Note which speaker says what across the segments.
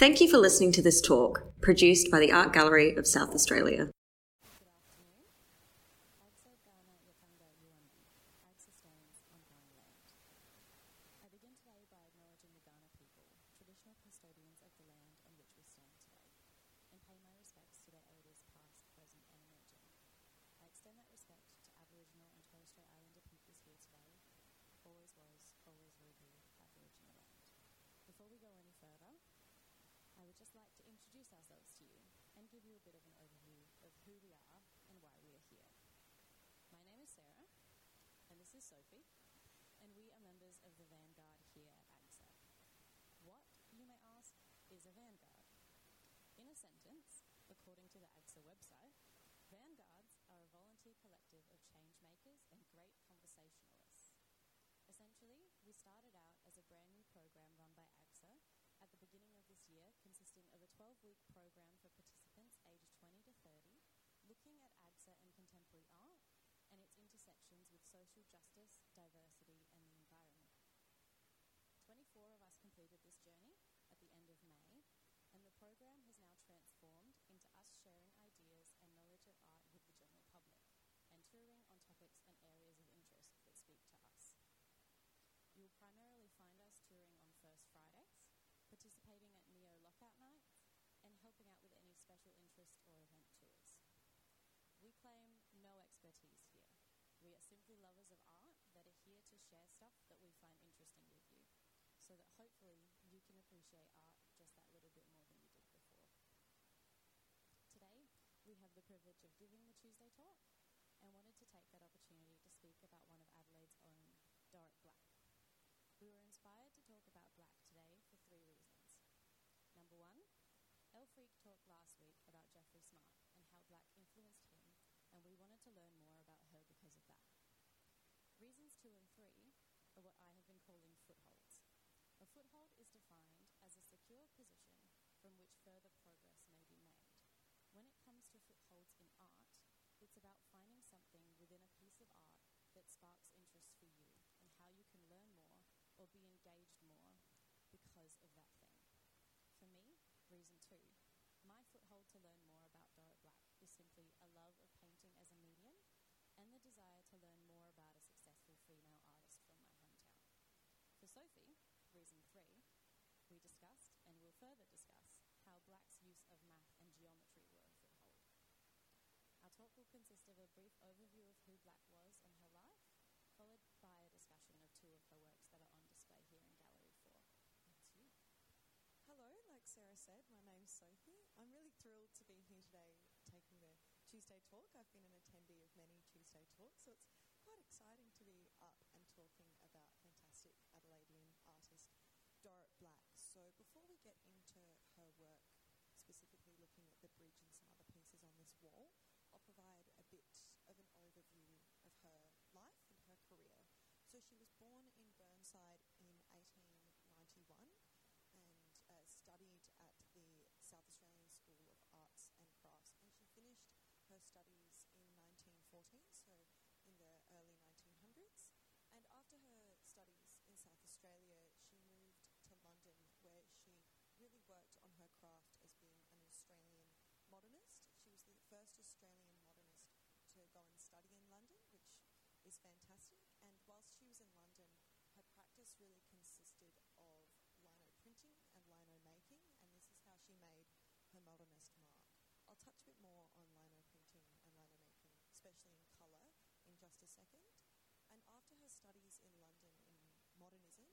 Speaker 1: Thank you for listening to this talk, produced by the Art Gallery of South Australia.
Speaker 2: This is Sophie, and we are members of the Vanguard here at AGSA. What, you may ask, is a Vanguard? In a sentence, according to the AGSA website, Vanguards are a volunteer collective of changemakers and great conversationalists. Essentially, we started out as a brand new program run by AGSA at the beginning of this year, consisting of a 12 week program for participants intersections with social justice, diversity, and the environment. 24 of us completed this journey at the end of May, and the program has now transformed into us sharing ideas and knowledge of art with the general public and touring on topics and areas of interest that speak to us. You'll primarily find us touring on First Fridays, participating at NEO Lockout Nights, and helping out with any special interest or event tours. We claim no expertise we are simply lovers of art that are here to share stuff that we find interesting with you, so that hopefully you can appreciate art just that little bit more than you did before. Today, we have the privilege of giving the Tuesday talk and wanted to take that opportunity to speak about one of Adelaide's own, Dorrit Black. We were inspired to talk about Black today for three reasons. Number one, El talked last week about Jeffrey Smart and how Black influenced him, and we wanted to learn more two, and three are what I have been calling footholds. A foothold is defined as a secure position from which further progress may be made. When it comes to footholds in art, it's about finding something within a piece of art that sparks interest for you and how you can learn more or be engaged more because of that thing. For me, reason two, my foothold to learn more about Dorrit Black is simply a love of painting as a medium and the desire to learn more Sophie, reason three, we discussed and will further discuss how Black's use of math and geometry were a foothold. Our talk will consist of a brief overview of who Black was and her life, followed by a discussion of two of her works that are on display here in Gallery 4.
Speaker 3: That's you. Hello, like Sarah said, my name's Sophie. I'm really thrilled to be here today taking the Tuesday talk. I've been an attendee of many Tuesday talks, so it's quite exciting to be up and talking Dorrit Black. So before we get into her work, specifically looking at the bridge and some other pieces on this wall, I'll provide a bit of an overview of her life and her career. So she was born in Burnside in 1891 and uh, studied at the South Australian School of Arts and Crafts. And she finished her studies in 1914, so in the early 1900s. And after her studies in South Australia, worked on her craft as being an Australian modernist. She was the first Australian modernist to go and study in London, which is fantastic. And whilst she was in London, her practice really consisted of lino printing and lino making, and this is how she made her modernist mark. I'll touch a bit more on lino printing and lino making, especially in colour, in just a second. And after her studies in London in modernism,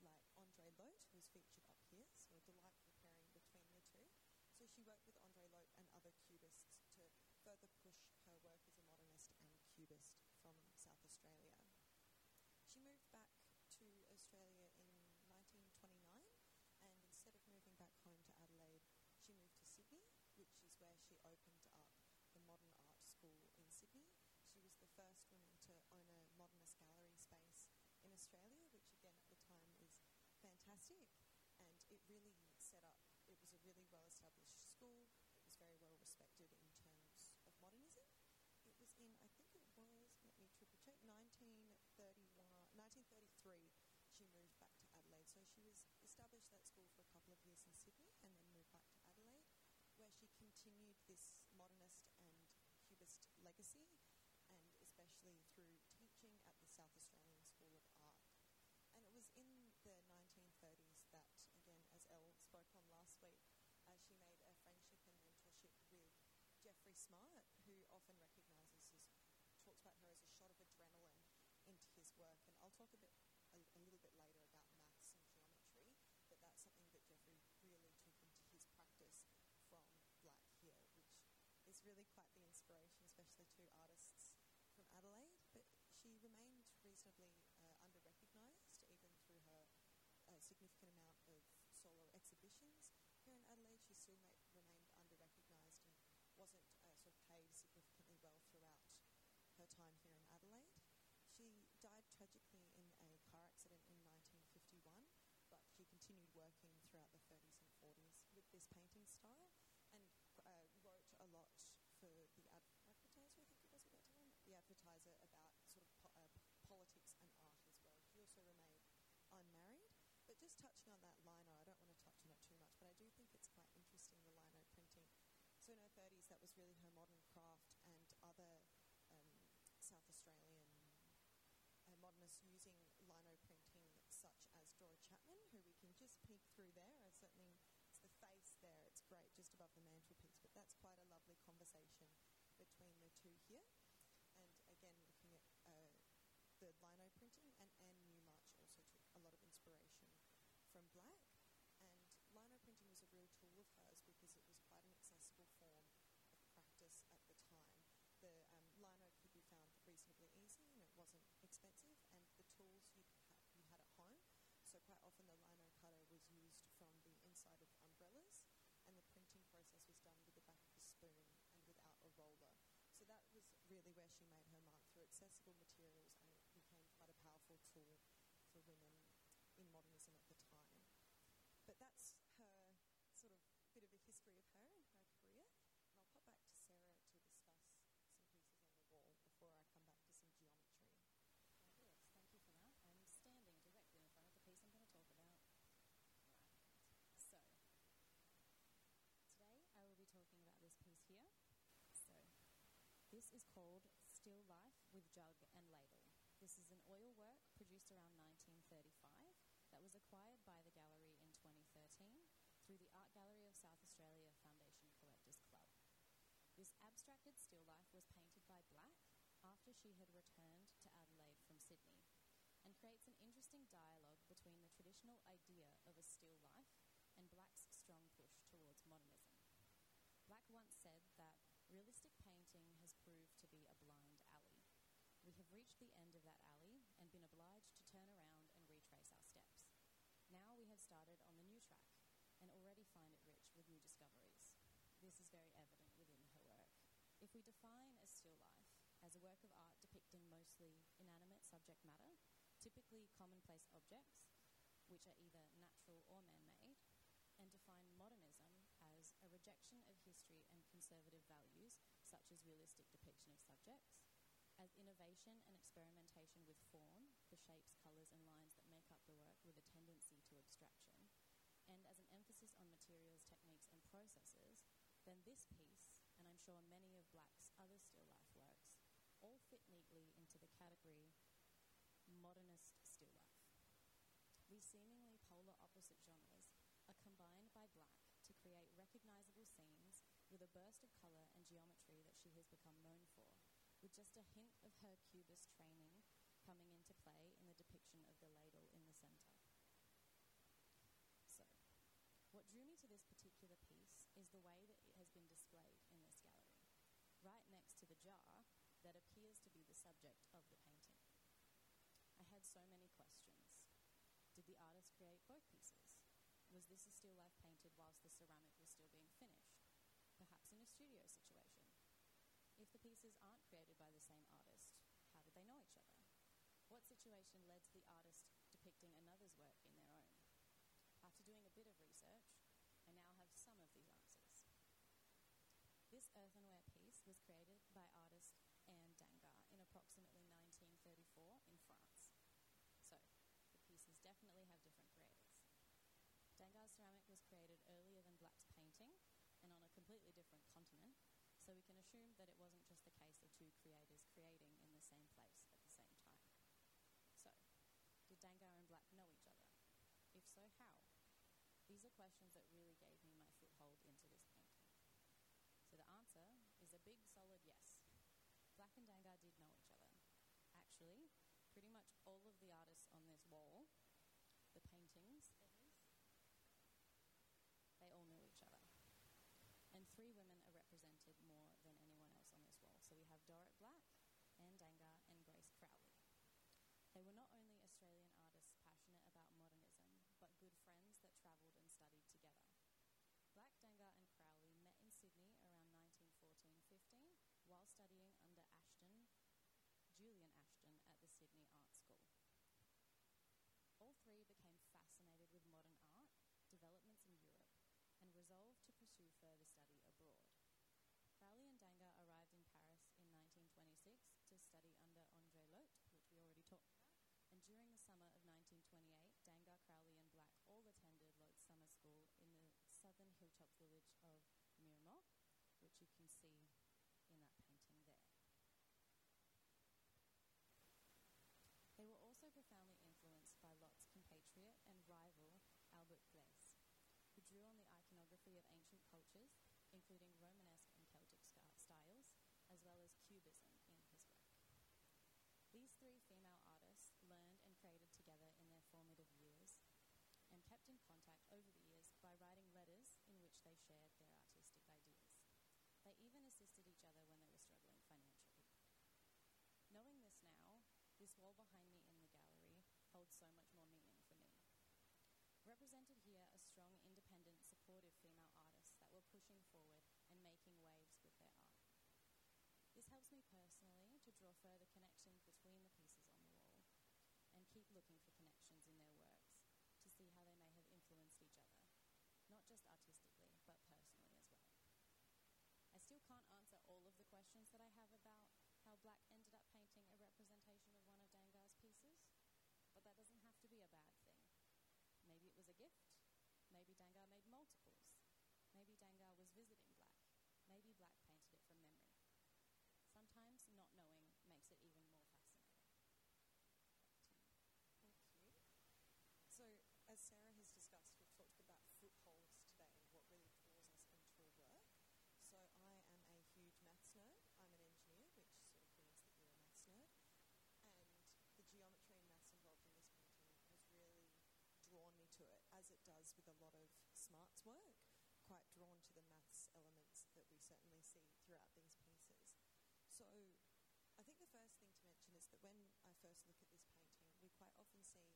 Speaker 3: like Andre Lhote, who's featured up here, so a delightful pairing between the two. So she worked with Andre Lhote and other cubists to further push her work as a modernist and cubist from South Australia. She moved back to Australia in 1929, and instead of moving back home to Adelaide, she moved to Sydney, which is where she opened up the Modern Art School in Sydney. She was the first woman to own a modernist gallery space in Australia steam. And it really set up, it was a really well established school, it was very well respected in terms of modernism. It was in, I think it was, let me triple check, 1931, 1933, she moved back to Adelaide. So she was established that school for a couple of years in Sydney and then moved back to Adelaide, where she continued this modernist and cubist legacy, and especially through teaching at the South Australian. Jeffrey Smart, who often recognises as talks about her as a shot of adrenaline into his work. And I'll talk a bit a, a little bit later about maths and geometry, but that's something that Geoffrey really took into his practice from Black here, which is really quite the inspiration, especially to artists from Adelaide. But she remained reasonably uh, under recognised, even through her uh, significant amount of solo exhibitions here in Adelaide. She still ma- remained under recognised and wasn't uh, sort of paid significantly well throughout her time here in Adelaide. She died tragically in a car accident in 1951, but she continued working throughout the 30s and 40s with this painting style and uh, wrote a lot for the ad- advertiser, I think it was at that time, the advertiser about sort of po- uh, politics and art as well. She also remained unmarried. But just touching on that lino, I don't want to touch on it too much, but I do think it's quite interesting, the lino printing. So in her 30s, that was really her modern craft and other um, South Australian uh, modernists using lino printing, such as Dora Chapman, who we can just peek through there. I certainly, it's the face there, it's great, just above the mantelpiece, but that's quite a lovely conversation between the two here. And again, looking at uh, the lino printing, and Anne Newmarch also took a lot of inspiration from Black. And lino printing was a real tool of hers because it was quite an accessible form of practice at the time. The um, lino could be found reasonably easy and it wasn't expensive, and the tools you, ha- you had at home. Quite often, the lino cutter was used from the inside of umbrellas, and the printing process was done with the back of a spoon and without a roller. So that was really where she made her mark through accessible materials and it became quite a powerful tool for women in modernism at the time. But that's her sort of bit of a history of her and her career. And I'll pop back to Sarah to discuss some pieces on the wall before I come back to some geometry.
Speaker 2: Fabulous. Thank you for that. I'm standing directly in front of the piece I'm going to talk about. Right. So, today I will be talking about this piece here. So, this is called Still Life with Jug and Ladle. This is an oil work produced around 1935 that was acquired by the gallery in 2013 through the Art Gallery of South Australia Foundation Collectors Club. This abstracted still life was painted by Black after she had returned to Adelaide from Sydney and creates an interesting dialogue between the traditional idea of a still life and Black's strong push towards modernism. Black once said that realistic painting has proved to be a blind alley. We have reached the end of that alley and been obliged to turn around and retrace our steps. Now we have started on the new track and already find it rich with new discoveries. This is very evident within her work. If we define a still life as a work of art depicting mostly inanimate subject matter, typically commonplace objects, which are either natural or man made, and define modernism as a rejection of history and conservative values, such as realistic depiction of subjects, as innovation and experimentation with form, the shapes, colours, and lines that make up the work with a tendency to abstraction, and as an emphasis on materials, techniques, and processes, then this piece, and I'm sure many of Black's other still life works, all fit neatly into the category modernist still life. These seemingly polar opposite genres are combined by Black to create recognizable scenes with a burst of colour and geometry that she has become known for, with just a hint of her cubist training coming into play in the depiction of the ladle in the centre. So, what drew me to this particular piece is the way that it has been displayed in this gallery, right next to the jar that appears to be the subject of the painting. I had so many questions. Did the artist create both pieces? Was this a still life painted whilst the ceramic was still being finished? Perhaps in a studio situation? pieces aren't created by the same artist, how did they know each other? What situation led to the artist depicting another's work in their own? After doing a bit of research, I now have some of these answers. This earthenware piece was created by artist Anne Dangar in approximately 1934 in France. So, the pieces definitely have different creators. Dangar's ceramic was created earlier than Black's painting and on a completely different continent, so we can assume that it wasn't just the case of two creators creating in the same place at the same time. So, did Dangar and Black know each other? If so, how? These are questions that really gave me my foothold into this painting. So the answer is a big solid yes. Black and Dangar did know each other. Actually, pretty much all of the artists on this wall, the paintings, they all knew each other. And three women represented more than anyone else on this wall. So we have Dorrit Black, Anne Dangar, and Grace Crowley. They were not only Australian artists passionate about modernism, but good friends that travelled and studied together. Black, Dangar, and Crowley met in Sydney around 1914 15 while studying under Ashton, Julian Ashton, at the Sydney Art School. All three became fascinated with modern art, developments in Europe, and resolved to pursue further study abroad. Crowley and Dangar arrived in Paris in 1926 to study under Andre Lhote, which we already talked about, and during the summer of 1928, Dangar, Crowley, and Black all attended Lhote's summer school in the southern hilltop village of Mirmande, which you can see in that painting there. They were also profoundly influenced by Lhote's compatriot and rival Albert Gleizes, who drew on the iconography of ancient cultures, including Romanesque and Celtic styles, as well as Cubism in his work. These three female artists learned and created together in their formative years and kept in contact over the years by writing letters in which they shared their artistic ideas. They even assisted each other when they were struggling financially. Knowing this now, this wall behind me in the gallery holds so much more meaning for me. Represented here are strong, independent, supportive female artists that were pushing forward and making waves with their art. This helps me personally to draw further connections between the pieces on the wall and keep looking for connections in their works to see how they may have influenced each other, not just artistically, but personally as well. I still can't answer all of the questions that I have about how Black ended up painting a representation of one of Dangar's pieces, but that doesn't have to be a bad thing. Maybe it was a gift. Maybe Dangar made multiples. Maybe Dangar was visiting Black. Maybe Black painted it from memory. Sometimes not knowing makes it even more fascinating.
Speaker 3: Thank you. So, as Sarah has discussed, we've talked about footholds today, what really draws us into a work. So, I am a huge maths nerd. I'm an engineer, which sort of means that you're a maths nerd. And the geometry and maths involved in this painting has really drawn me to it, as it does with a lot of smarts work. Quite drawn to the maths elements that we certainly see throughout these pieces. So, I think the first thing to mention is that when I first look at this painting, we quite often see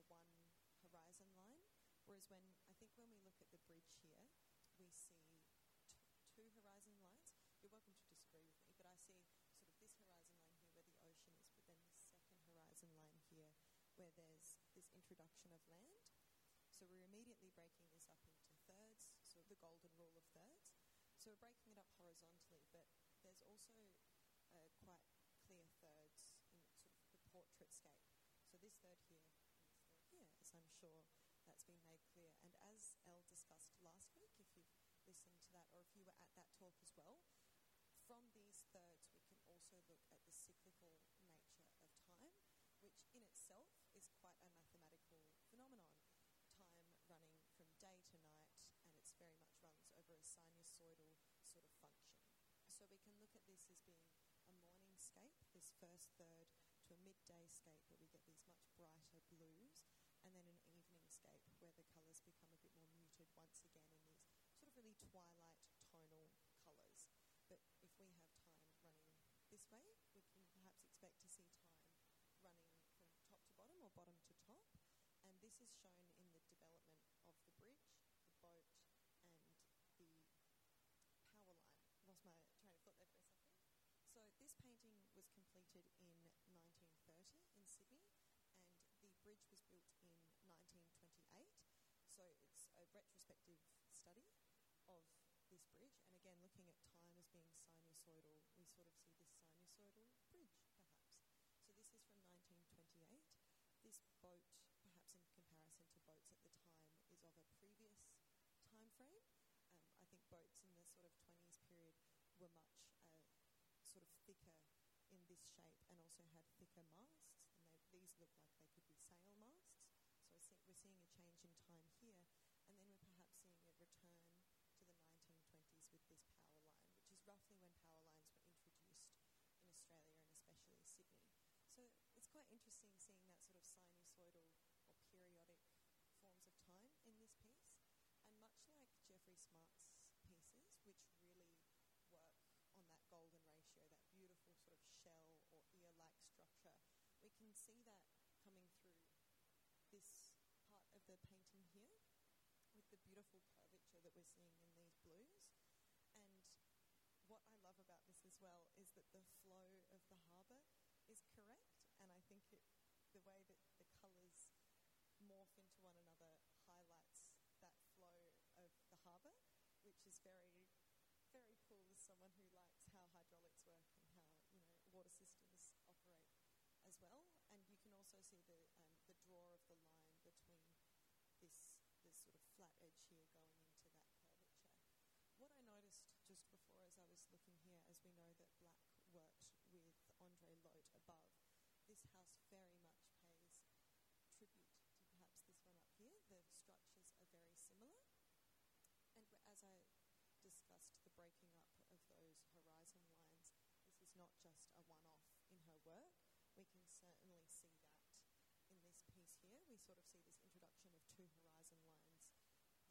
Speaker 3: a one horizon line, whereas when I think when we look at the bridge here, we see t- two horizon lines. You're welcome to disagree with me, but I see sort of this horizon line here where the ocean is, but then this second horizon line here where there's this introduction of land. So we're immediately breaking this up into of the golden rule of thirds. So we're breaking it up horizontally, but there's also uh, quite clear thirds in sort of the portrait scape. So this third here third here, as I'm sure that's been made clear. And as Elle discussed last week, if you've listened to that or if you were at that talk as well, from these thirds we can also look at the cyclical nature of time, which in itself is quite a mathematical phenomenon. Time running from day to night, and it's very much runs over a sinusoidal sort of function. So we can look at this as being a morning scape, this first third, to a midday scape where we get these much brighter blues, and then an evening scape where the colours become a bit more muted once again in these sort of really twilight tonal colours. But if we have time running this way, we can perhaps expect to see time running from top to bottom or bottom to top. And this is shown in the development of the bridge, the boat, and the power line. Lost my train of thought there for a second. So this painting was completed in 1930 in Sydney, and the bridge was built in 1928. So it's a retrospective study of this bridge, and again, looking at time as being sinusoidal, we sort of see this sinusoidal bridge, perhaps. So this is from 1928. This boat, perhaps in comparison to boats at the time, is of a previous time frame. Um, I think boats in the sort of 20s period were much uh, sort of thicker in this shape and also had thicker masts. And they, these look like they could be sail masts. So see, we're seeing a change in time here, and then we're perhaps seeing it return to the 1920s with this power line, which is roughly when power lines were introduced in Australia and especially Sydney. So it's quite interesting seeing that sort of sinusoidal or periodic forms of time in this piece. And much like Jeffrey Smart's pieces, which really work on that golden ratio, that beautiful sort of shell or ear like structure, we can see that coming through this part of the painting here with the beautiful curvature that we're seeing in these blues. And what I love about this as well is that the flow of the harbour is correct, and I think it, the way that the colours morph into one another highlights that flow of the harbour, which is very, very cool as someone who likes how hydraulics work and how you know water systems operate as well. And see the um, the draw of the line between this this sort of flat edge here going into that curvature. What I noticed just before as I was looking here, as we know that Black worked with Andre Lhote above, this house very much pays tribute to perhaps this one up here. The structures are very similar. And as I discussed the breaking up of those horizon lines, this is not just a one off in her work. We can certainly see that in this piece here. We sort of see this introduction of two horizon lines,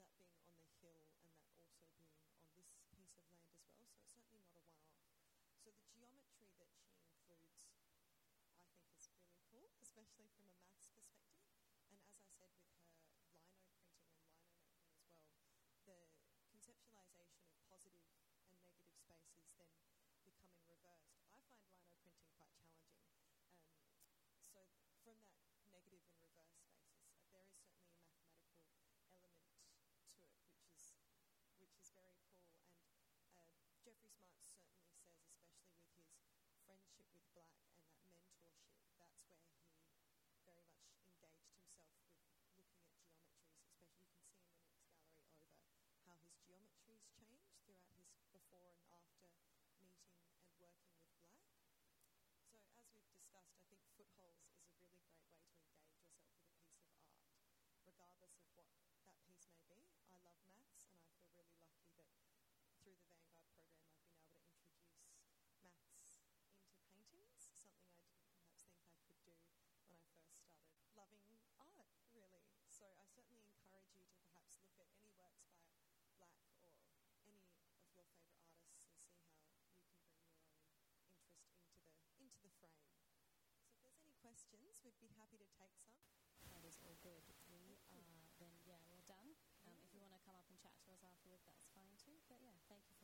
Speaker 3: that being on the hill and that also being on this piece of land as well. So it's certainly not a one off. So the geometry that she includes, I think, is really cool, especially from a maths seguito Liz, we'd be happy to take some.
Speaker 2: That is all good. We are, then, yeah, well done. Um, if you want to come up and chat to us afterwards, that's fine too. But yeah, thank you.